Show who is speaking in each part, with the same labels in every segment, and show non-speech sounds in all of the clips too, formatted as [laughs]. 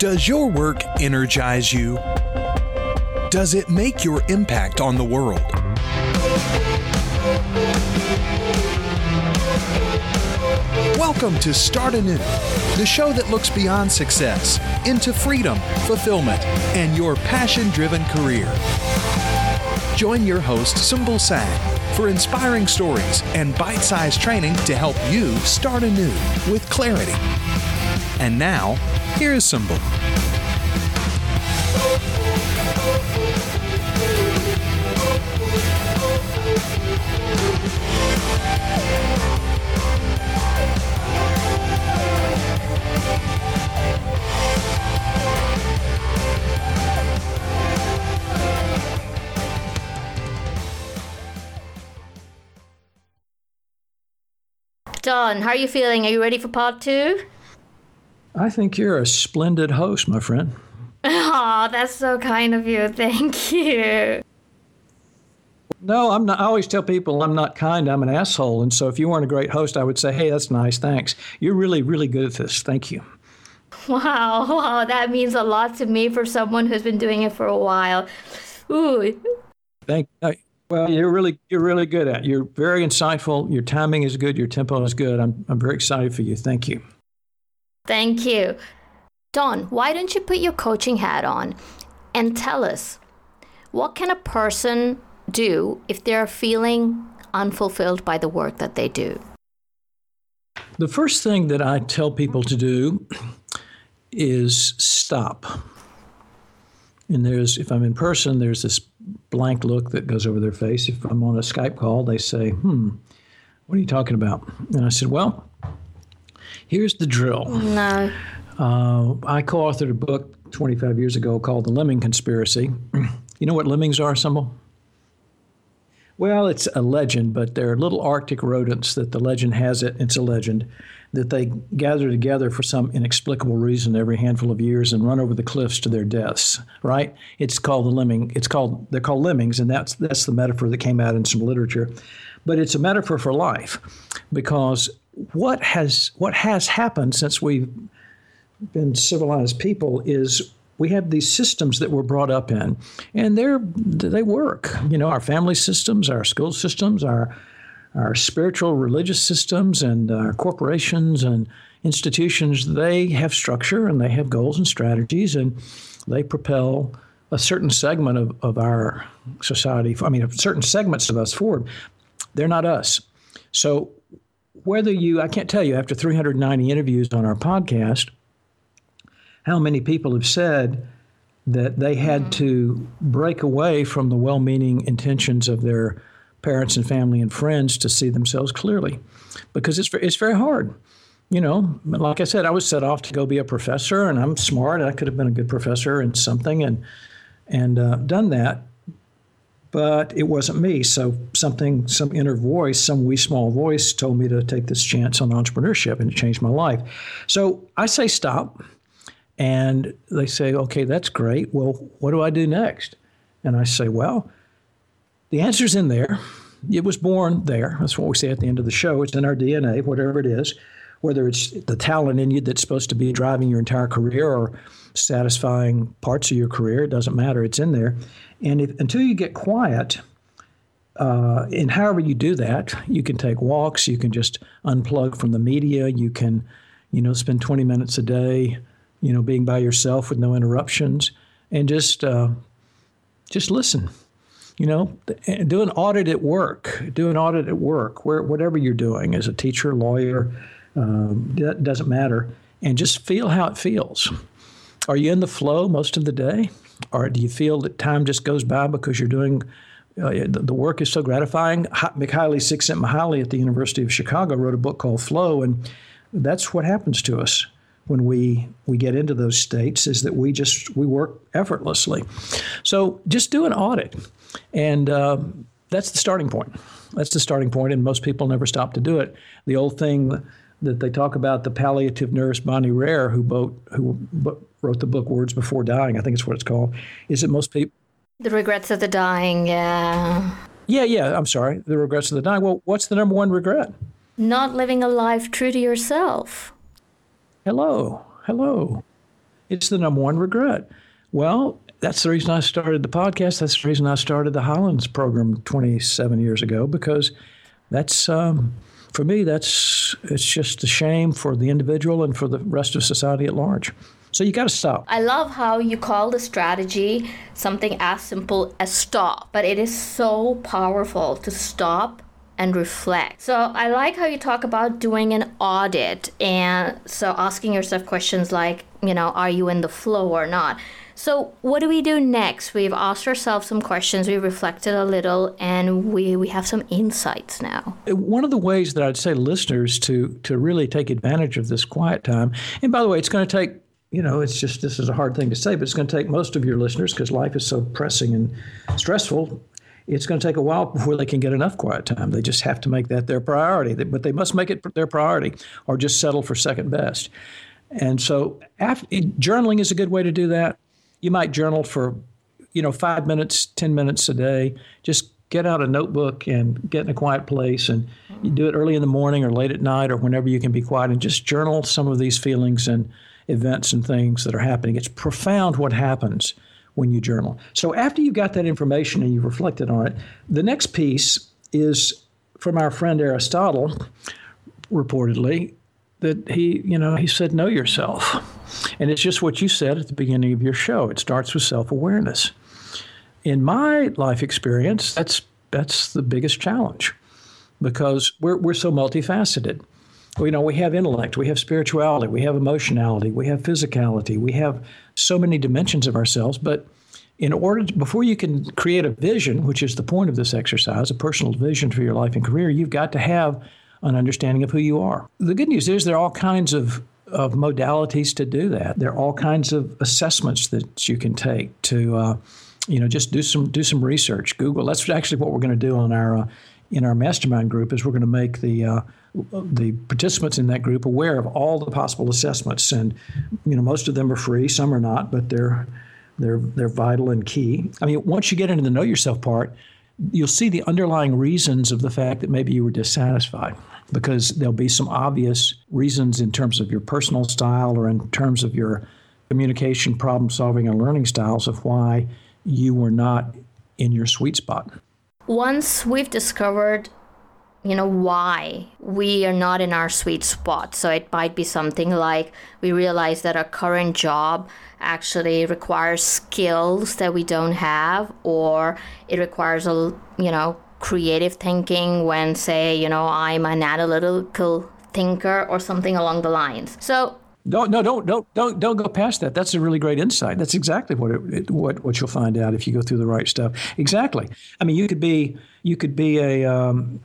Speaker 1: Does your work energize you? Does it make your impact on the world? Welcome to Start Anew, the show that looks beyond success into freedom, fulfillment, and your passion driven career. Join your host, Sumbul Sang, for inspiring stories and bite sized training to help you start anew with clarity. And now, here is Sumbul.
Speaker 2: Don, how are you feeling? Are you ready for part two?
Speaker 3: I think you're a splendid host, my friend.
Speaker 2: Oh, that's so kind of you. Thank you.
Speaker 3: No, I'm not. I always tell people I'm not kind. I'm an asshole. And so if you weren't a great host, I would say, hey, that's nice. Thanks. You're really, really good at this. Thank you.
Speaker 2: Wow, [laughs] wow, that means a lot to me for someone who's been doing it for a while. Ooh.
Speaker 3: Thank. Uh, well, you're really, you're really good at. It. You're very insightful. Your timing is good. Your tempo is good. I'm, I'm very excited for you. Thank you.
Speaker 2: Thank you. Don, why don't you put your coaching hat on and tell us what can a person do if they're feeling unfulfilled by the work that they do?
Speaker 3: The first thing that I tell people to do is stop. And there's, if I'm in person, there's this blank look that goes over their face. If I'm on a Skype call, they say, hmm, what are you talking about? And I said, well, here's the drill.
Speaker 2: No.
Speaker 3: Uh, I co authored a book 25 years ago called The Lemming Conspiracy. [clears throat] you know what lemmings are, Sumbul? Well, it's a legend, but they're little Arctic rodents that the legend has it, it's a legend, that they gather together for some inexplicable reason every handful of years and run over the cliffs to their deaths, right? It's called the lemming, it's called, they're called lemmings, and that's, that's the metaphor that came out in some literature. But it's a metaphor for life because what has, what has happened since we've been civilized people is we have these systems that we're brought up in, and they're they work. You know, our family systems, our school systems, our our spiritual religious systems, and our corporations and institutions. They have structure and they have goals and strategies, and they propel a certain segment of, of our society. I mean, certain segments of us forward. They're not us. So whether you, I can't tell you after 390 interviews on our podcast how many people have said that they had mm-hmm. to break away from the well meaning intentions of their parents and family and friends to see themselves clearly because it's, it's very hard. You know, like I said, I was set off to go be a professor, and I'm smart. and I could have been a good professor and something and and uh, done that, but it wasn't me. So something, some inner voice, some wee small voice, told me to take this chance on entrepreneurship, and it changed my life. So I say stop and they say, okay, that's great. Well, what do I do next? And I say, well, the answer's in there. It was born there. That's what we say at the end of the show. It's in our DNA, whatever it is, whether it's the talent in you that's supposed to be driving your entire career or satisfying parts of your career, it doesn't matter. It's in there. And if, until you get quiet, uh, and however you do that, you can take walks, you can just unplug from the media, you can, you know, spend 20 minutes a day you know, being by yourself with no interruptions, and just uh, just listen. You know, do an audit at work. Do an audit at work, where whatever you're doing as a teacher, lawyer, um, that doesn't matter, and just feel how it feels. Are you in the flow most of the day, or do you feel that time just goes by because you're doing uh, the, the, work is so gratifying? Mihaly Csikszentmihalyi at the University of Chicago wrote a book called Flow, and that's what happens to us when we we get into those states is that we just we work effortlessly. So just do an audit, and uh, that's the starting point. That's the starting point, and most people never stop to do it. The old thing that they talk about the palliative nurse Bronnie Ware, who wrote who wrote the book Words Before Dying, I think it's what it's called, is it most people
Speaker 2: the regrets of the dying, yeah.
Speaker 3: Yeah, yeah. I'm sorry, the regrets of the dying. Well, what's the number one regret?
Speaker 2: Not living a life true to yourself.
Speaker 3: Hello, hello. It's the number one regret. Well, that's the reason I started the podcast. That's the reason I started the Highlands program 27 years ago because that's um, for me. That's it's just a shame for the individual and for the rest of society at large. So you got to stop.
Speaker 2: I love how you call the strategy something as simple as stop, but it is so powerful to stop and reflect. So I like how you talk about doing an audit and so asking yourself questions like, you know, are you in the flow or not? So what do we do next? We've asked ourselves some questions, we reflected a little, and we, we have some insights now.
Speaker 3: One of the ways that I'd say listeners to to really take advantage of this quiet time, and by the way, it's going to take you know, it's just this is a hard thing to say, but it's going to take most of your listeners because life is so pressing and stressful. It's going to take a while before they can get enough quiet time. They just have to make that their priority, but they must make it their priority or just settle for second best. And so, after, journaling is a good way to do that. You might journal for, you know, five minutes, 10 minutes a day. Just get out a notebook and get in a quiet place and you do it early in the morning or late at night or whenever you can be quiet and just journal some of these feelings and events and things that are happening. It's profound what happens when you journal. So after you've got that information and you've reflected on it, the next piece is from our friend Aristotle, reportedly, that he, you know, he said, know yourself. And it's just what you said at the beginning of your show. It starts with self-awareness. In my life experience, that's that's the biggest challenge because we're, we're so multifaceted you know, we have intellect, we have spirituality, we have emotionality, we have physicality, we have so many dimensions of ourselves. But in order to, before you can create a vision, which is the point of this exercise, a personal vision for your life and career, you've got to have an understanding of who you are. The good news is there are all kinds of of modalities to do that. There are all kinds of assessments that you can take to, uh, you know, just do some do some research. Google. That's actually what we're going to do on our uh, in our mastermind group. Is we're going to make the uh, the participants in that group aware of all the possible assessments, and you know most of them are free, some are not, but they're they're they're vital and key. I mean, once you get into the know yourself part, you'll see the underlying reasons of the fact that maybe you were dissatisfied because there'll be some obvious reasons in terms of your personal style or in terms of your communication, problem solving, and learning styles of why you were not in your sweet spot.
Speaker 2: Once we've discovered you know why we are not in our sweet spot. So it might be something like we realize that our current job actually requires skills that we don't have or it requires a you know creative thinking when say you know i'm an analytical thinker or something along the lines. So
Speaker 3: don't no don't don't don't don't go past that. That's a really great insight. That's exactly what it, what what you'll find out if you go through the right stuff. Exactly. I mean, you could be you could be a um,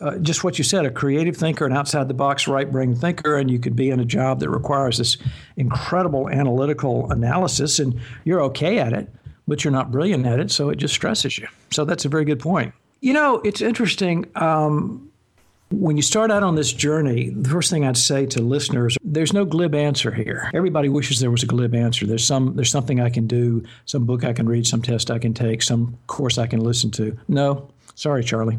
Speaker 3: uh, just what you said, a creative thinker, an outside the box, right brain thinker, and you could be in a job that requires this incredible analytical analysis, and you're okay at it, but you're not brilliant at it, so it just stresses you. So that's a very good point. You know, it's interesting. Um, when you start out on this journey, the first thing I'd say to listeners, there's no glib answer here. Everybody wishes there was a glib answer. There's some there's something I can do, some book I can read, some test I can take, some course I can listen to. No, sorry, Charlie.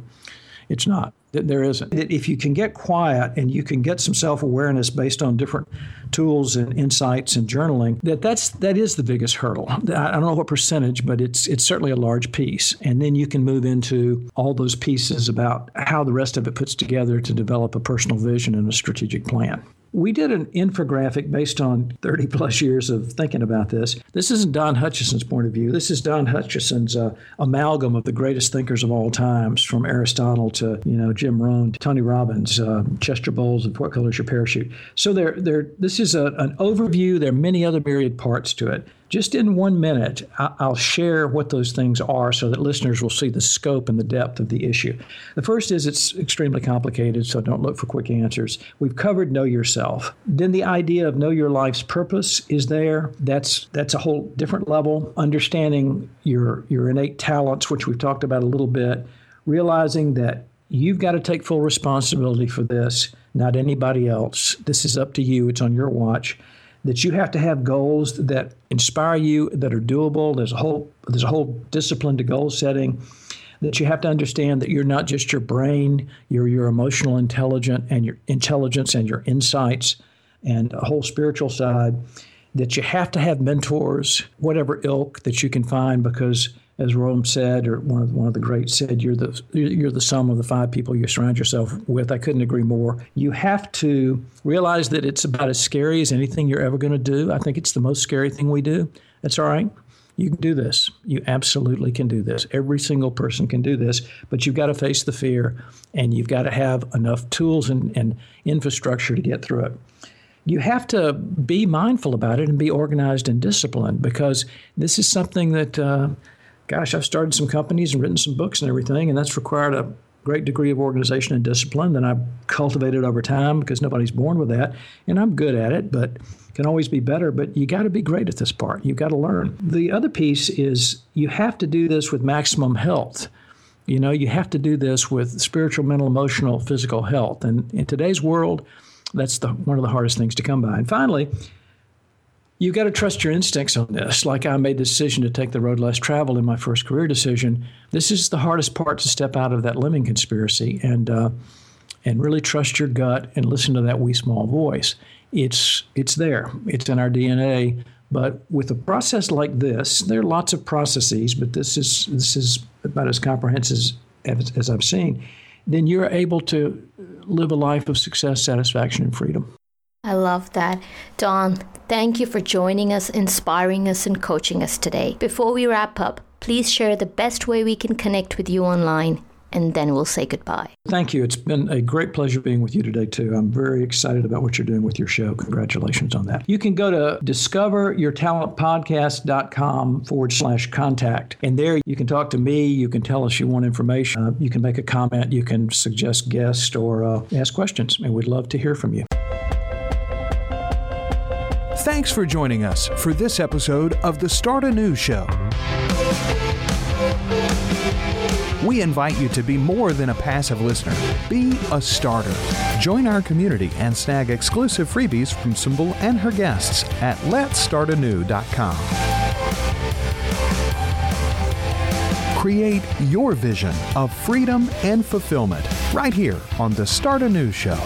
Speaker 3: It's not. That there isn't. That if you can get quiet and you can get some self-awareness based on different tools and insights and journaling, that that's that is the biggest hurdle. I don't know what percentage, but it's it's certainly a large piece. And then you can move into all those pieces about how the rest of it puts together to develop a personal vision and a strategic plan. We did an infographic based on 30 plus years of thinking about this. This isn't Don Hutchison's point of view. This is Don Hutchison's uh, amalgam of the greatest thinkers of all times, from Aristotle to you know Jim Rohn, to Tony Robbins, uh, Chester Bowles, and What Color Is Your Parachute. So there, there. This is a, an overview. There are many other myriad parts to it. Just in one minute, I'll share what those things are so that listeners will see the scope and the depth of the issue. The first is it's extremely complicated, so don't look for quick answers. We've covered know yourself. Then the idea of know your life's purpose is there. That's that's a whole different level. Understanding your your innate talents, which we've talked about a little bit, realizing that you've got to take full responsibility for this, not anybody else. This is up to you. It's on your watch that you have to have goals that inspire you, that are doable. There's a whole there's a whole discipline to goal setting. That you have to understand that you're not just your brain, you're your emotional intelligence and your intelligence and your insights and a whole spiritual side. that you have to have mentors, whatever ilk that you can find, because as Rohn said, or one of one of the greats said, you're the you're the sum of the five people you surround yourself with. I couldn't agree more. You have to realize that it's about as scary as anything you're ever going to do. I think it's the most scary thing we do. That's all right. You can do this. You absolutely can do this. Every single person can do this, but you've got to face the fear and you've got to have enough tools and, and infrastructure to get through it you have to be mindful about it and be organized and disciplined because this is something that uh, gosh, I've started some companies and written some books and everything, and that's required a great degree of organization and discipline that I've cultivated over time because nobody's born with that. And I'm good at it, but can always be better. But you got to be great at this part. You've got to learn. The other piece is you have to do this with maximum health. You know, you have to do this with spiritual, mental, emotional, physical health. And in today's world, that's the one of the hardest things to come by. And finally, you've got to trust your instincts on this. Like I made the decision to take the road less traveled in my first career decision. This is the hardest part to step out of that lemming conspiracy and uh, and really trust your gut and listen to that wee small voice. It's it's there. It's in our DNA. But with a process like this, there are lots of processes, but this is this is about as comprehensive as, as I've seen. Then you're able to live a life of success, satisfaction, and freedom.
Speaker 2: I love that. Don, thank you for joining us, inspiring us, and coaching us today. Before we wrap up, please share the best way we can connect with you online, and then we'll say goodbye.
Speaker 3: Thank you. It's been a great pleasure being with you today, too. I'm very excited about what you're doing with your show. Congratulations on that. You can go to discoveryourtalentpodcast.com forward slash contact. And there you can talk to me. You can tell us you want information. Uh, you can make a comment. You can suggest guests or uh, ask questions. And we'd love to hear from you.
Speaker 1: Thanks for joining us for this episode of the Start Anew Show. We invite you to be more than a passive listener. Be a starter. Join our community and snag exclusive freebies from Sumbul and her guests at letstartanew.com. Create your vision of freedom and fulfillment right here on the Start Anew Show.